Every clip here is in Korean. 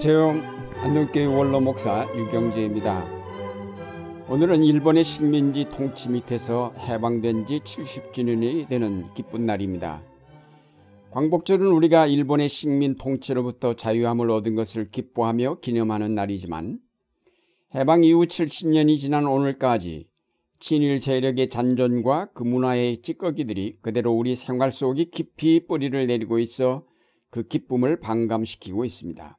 안녕하세요. 안동교회 원로 목사 유경재입니다. 오늘은 일본의 식민지 통치 밑에서 해방된 지 70주년이 되는 기쁜 날입니다. 광복절은 우리가 일본의 식민 통치로부터 자유함을 얻은 것을 기뻐하며 기념하는 날이지만 해방 이후 70년이 지난 오늘까지 친일 세력의 잔존과 그 문화의 찌꺼기들이 그대로 우리 생활 속에 깊이 뿌리를 내리고 있어 그 기쁨을 반감시키고 있습니다.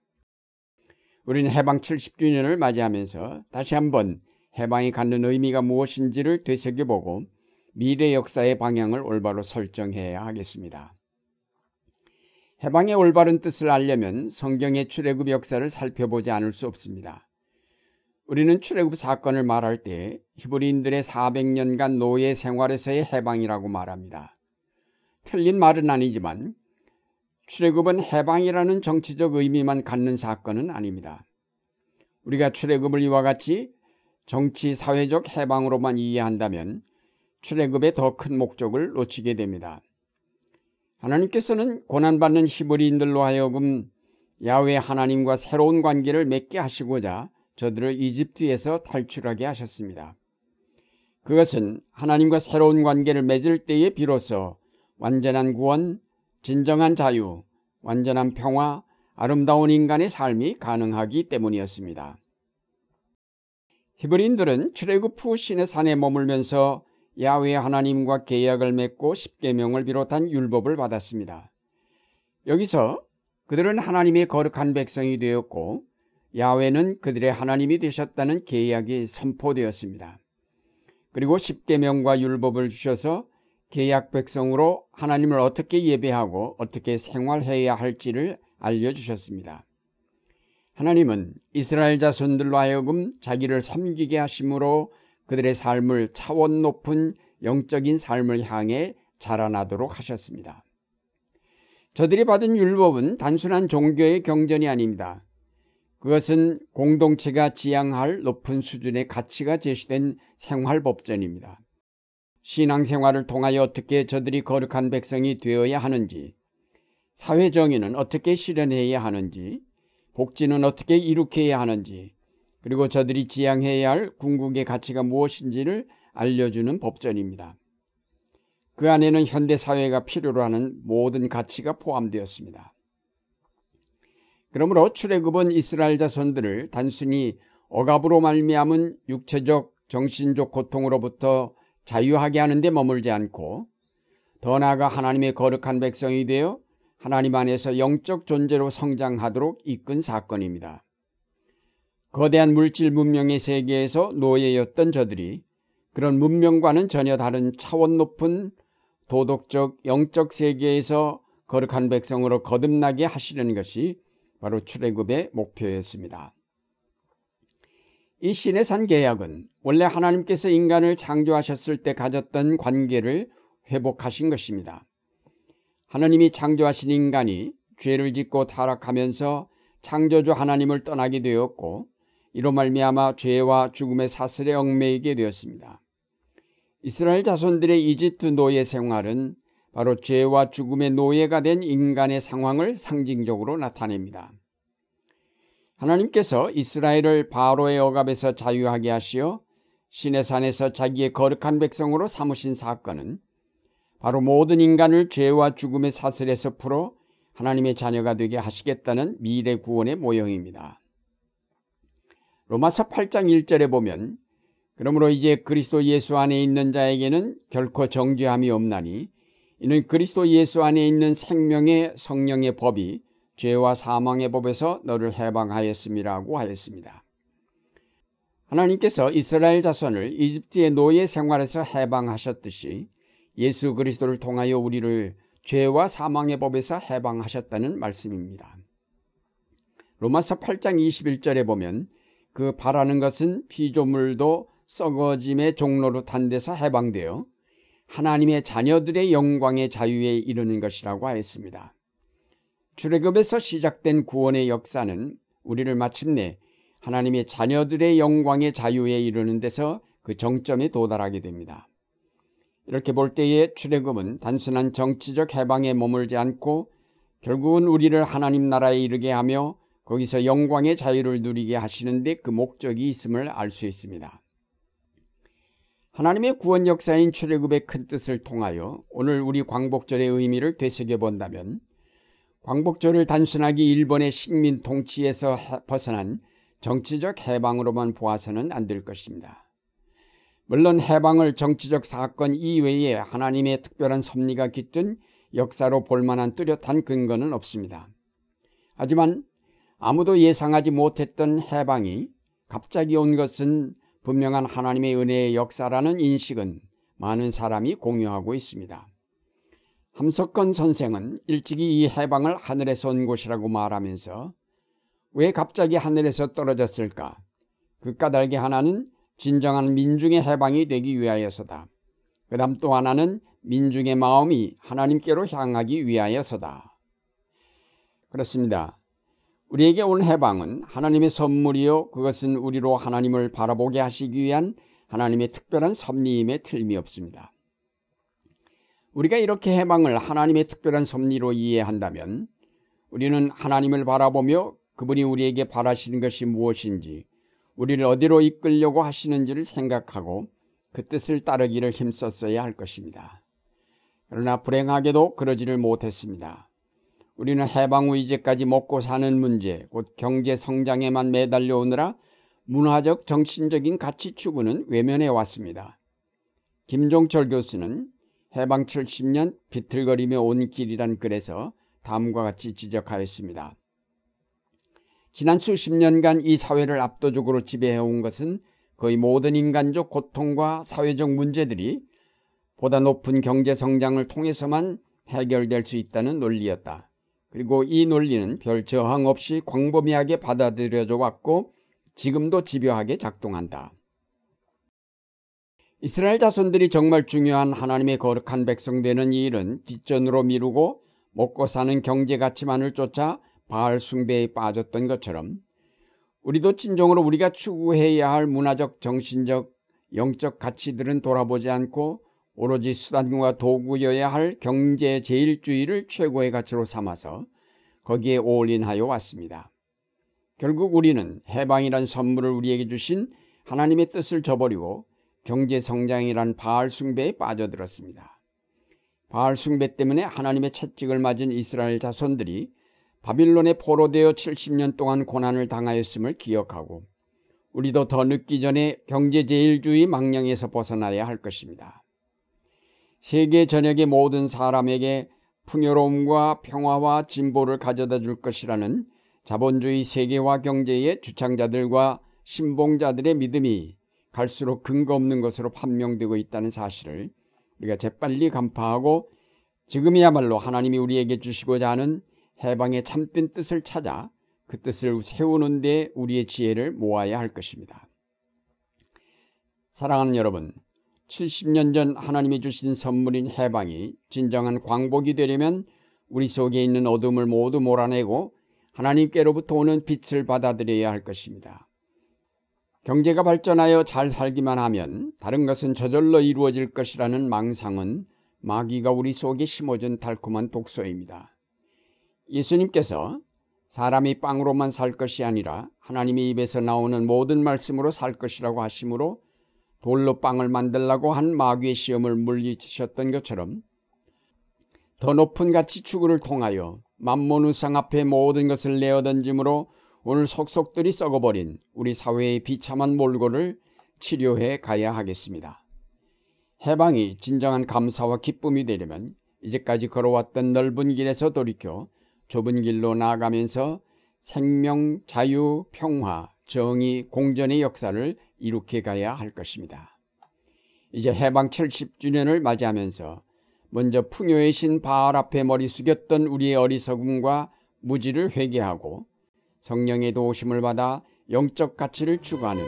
우리는 해방 70주년을 맞이하면서 다시 한번 해방이 갖는 의미가 무엇인지를 되새겨보고 미래 역사의 방향을 올바로 설정해야 하겠습니다. 해방의 올바른 뜻을 알려면 성경의 출애굽 역사를 살펴보지 않을 수 없습니다. 우리는 출애굽 사건을 말할 때 히브리인들의 400년간 노예 생활에서의 해방이라고 말합니다. 틀린 말은 아니지만 출애굽은 해방이라는 정치적 의미만 갖는 사건은 아닙니다. 우리가 출애굽을 이와 같이 정치 사회적 해방으로만 이해한다면 출애굽의 더 큰 목적을 놓치게 됩니다. 하나님께서는 고난받는 히브리인들로 하여금 야외 하나님과 새로운 관계를 맺게 하시고자 저들을 이집트에서 탈출하게 하셨습니다. 그것은 하나님과 새로운 관계를 맺을 때에 비로소 완전한 구원, 진정한 자유, 완전한 평화, 아름다운 인간의 삶이 가능하기 때문이었습니다. 히브리인들은 출애굽 후 신의 산에 머물면서 야외 하나님과 계약을 맺고 십계명을 비롯한 율법을 받았습니다. 여기서 그들은 하나님의 거룩한 백성이 되었고 야외는 그들의 하나님이 되셨다는 계약이 선포되었습니다. 그리고 십계명과 율법을 주셔서 계약 백성으로 하나님을 어떻게 예배하고 어떻게 생활해야 할지를 알려주셨습니다. 하나님은 이스라엘 자손들로 하여금 자기를 섬기게 하심으로 그들의 삶을 차원 높은 영적인 삶을 향해 자라나도록 하셨습니다. 저들이 받은 율법은 단순한 종교의 경전이 아닙니다. 그것은 공동체가 지향할 높은 수준의 가치가 제시된 생활법전입니다. 신앙생활을 통하여 어떻게 저들이 거룩한 백성이 되어야 하는지, 사회 정의는 어떻게 실현해야 하는지, 복지는 어떻게 이룩해야 하는지, 그리고 저들이 지향해야 할 궁극의 가치가 무엇인지를 알려주는 법전입니다. 그 안에는 현대 사회가 필요로 하는 모든 가치가 포함되었습니다. 그러므로 출애굽은 이스라엘 자손들을 단순히 억압으로 말미암은 육체적 정신적 고통으로부터 자유하게 하는 데 머물지 않고 더 나아가 하나님의 거룩한 백성이 되어 하나님 안에서 영적 존재로 성장하도록 이끈 사건입니다. 거대한 물질 문명의 세계에서 노예였던 저들이 그런 문명과는 전혀 다른 차원 높은 도덕적 영적 세계에서 거룩한 백성으로 거듭나게 하시려는 것이 바로 출애굽의 목표였습니다. 이 신의 산 계약은 원래 하나님께서 인간을 창조하셨을 때 가졌던 관계를 회복하신 것입니다. 하나님이 창조하신 인간이 죄를 짓고 타락하면서 창조주 하나님을 떠나게 되었고 이로 말미암아 죄와 죽음의 사슬에 얽매이게 되었습니다. 이스라엘 자손들의 이집트 노예 생활은 바로 죄와 죽음의 노예가 된 인간의 상황을 상징적으로 나타냅니다. 하나님께서 이스라엘을 바로의 억압에서 자유하게 하시어 신의 산에서 자기의 거룩한 백성으로 삼으신 사건은 바로 모든 인간을 죄와 죽음의 사슬에서 풀어 하나님의 자녀가 되게 하시겠다는 미래 구원의 모형입니다. 로마서 8장 1절에 보면 그러므로 이제 그리스도 예수 안에 있는 자에게는 결코 정죄함이 없나니 이는 그리스도 예수 안에 있는 생명의 성령의 법이 죄와 사망의 법에서 너를 해방하였음이라고 하였습니다. 하나님께서 이스라엘 자손을 이집트의 노예 생활에서 해방하셨듯이 예수 그리스도를 통하여 우리를 죄와 사망의 법에서 해방하셨다는 말씀입니다. 로마서 8장 21절에 보면 그 바라는 것은 피조물도 썩어짐의 종로로 탄 데서 해방되어 하나님의 자녀들의 영광의 자유에 이르는 것이라고 하였습니다. 출애굽에서 시작된 구원의 역사는 우리를 마침내 하나님의 자녀들의 영광의 자유에 이르는 데서 그 정점에 도달하게 됩니다. 이렇게 볼 때에 출애굽은 단순한 정치적 해방에 머물지 않고 결국은 우리를 하나님 나라에 이르게 하며 거기서 영광의 자유를 누리게 하시는데 그 목적이 있음을 알 수 있습니다. 하나님의 구원 역사인 출애굽의 큰 뜻을 통하여 오늘 우리 광복절의 의미를 되새겨 본다면 광복절을 단순하게 일본의 식민 통치에서 벗어난 정치적 해방으로만 보아서는 안 될 것입니다. 물론 해방을 정치적 사건 이외에 하나님의 특별한 섭리가 깃든 역사로 볼 만한 뚜렷한 근거는 없습니다. 하지만 아무도 예상하지 못했던 해방이 갑자기 온 것은 분명한 하나님의 은혜의 역사라는 인식은 많은 사람이 공유하고 있습니다. 함석건 선생은 일찍이 이 해방을 하늘에서 온 곳이라고 말하면서 왜 갑자기 하늘에서 떨어졌을까? 그 까닭의 하나는 진정한 민중의 해방이 되기 위하여서다. 그 다음 또 하나는 민중의 마음이 하나님께로 향하기 위하여서다. 그렇습니다. 우리에게 온 해방은 하나님의 선물이요. 그것은 우리로 하나님을 바라보게 하시기 위한 하나님의 특별한 섭리임에 틀림이 없습니다. 우리가 이렇게 해방을 하나님의 특별한 섭리로 이해한다면 우리는 하나님을 바라보며 그분이 우리에게 바라시는 것이 무엇인지 우리를 어디로 이끌려고 하시는지를 생각하고 그 뜻을 따르기를 힘썼어야 할 것입니다. 그러나 불행하게도 그러지를 못했습니다. 우리는 해방 후 이제까지 먹고 사는 문제, 곧 경제 성장에만 매달려 오느라 문화적 정신적인 가치 추구는 외면해 왔습니다. 김종철 교수는 해방 70년 비틀거리며 온 길이란 글에서 다음과 같이 지적하였습니다. 지난 수십 년간 이 사회를 압도적으로 지배해온 것은 거의 모든 인간적 고통과 사회적 문제들이 보다 높은 경제 성장을 통해서만 해결될 수 있다는 논리였다. 그리고 이 논리는 별 저항 없이 광범위하게 받아들여져 왔고 지금도 집요하게 작동한다. 이스라엘 자손들이 정말 중요한 하나님의 거룩한 백성 되는 이 일은 뒷전으로 미루고 먹고 사는 경제 가치만을 쫓아 바알 숭배에 빠졌던 것처럼 우리도 진정으로 우리가 추구해야 할 문화적, 정신적, 영적 가치들은 돌아보지 않고 오로지 수단과 도구여야 할 경제 제일주의를 최고의 가치로 삼아서 거기에 올인하여 왔습니다. 결국 우리는 해방이란 선물을 우리에게 주신 하나님의 뜻을 저버리고 경제 성장이란 바알 숭배에 빠져들었습니다. 바알 숭배 때문에 하나님의 채찍을 맞은 이스라엘 자손들이 바빌론에 포로되어 70년 동안 고난을 당하였음을 기억하고 우리도 더 늦기 전에 경제제일주의 망령에서 벗어나야 할 것입니다. 세계 전역의 모든 사람에게 풍요로움과 평화와 진보를 가져다 줄 것이라는 자본주의 세계화 경제의 주창자들과 신봉자들의 믿음이 갈수록 근거 없는 것으로 판명되고 있다는 사실을 우리가 재빨리 간파하고 지금이야말로 하나님이 우리에게 주시고자 하는 해방의 참된 뜻을 찾아 그 뜻을 세우는 데 우리의 지혜를 모아야 할 것입니다. 사랑하는 여러분, 70년 전 하나님이 주신 선물인 해방이 진정한 광복이 되려면 우리 속에 있는 어둠을 모두 몰아내고 하나님께로부터 오는 빛을 받아들여야 할 것입니다. 경제가 발전하여 잘 살기만 하면 다른 것은 저절로 이루어질 것이라는 망상은 마귀가 우리 속에 심어준 달콤한 독소입니다. 예수님께서 사람이 빵으로만 살 것이 아니라 하나님의 입에서 나오는 모든 말씀으로 살 것이라고 하시므로 돌로 빵을 만들라고 한 마귀의 시험을 물리치셨던 것처럼 더 높은 가치 추구를 통하여 만몬 우상 앞에 모든 것을 내어던짐으로 오늘 속속들이 썩어버린 우리 사회의 비참한 몰골을 치료해 가야 하겠습니다. 해방이 진정한 감사와 기쁨이 되려면 이제까지 걸어왔던 넓은 길에서 돌이켜 좁은 길로 나아가면서 생명, 자유, 평화, 정의, 공전의 역사를 이룩해 가야 할 것입니다. 이제 해방 70주년을 맞이하면서 먼저 풍요의 신 바알 앞에 머리 숙였던 우리의 어리석음과 무지를 회개하고 성령의 도우심을 받아 영적 가치를 추구하는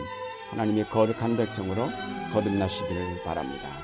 하나님의 거룩한 백성으로 거듭나시기를 바랍니다.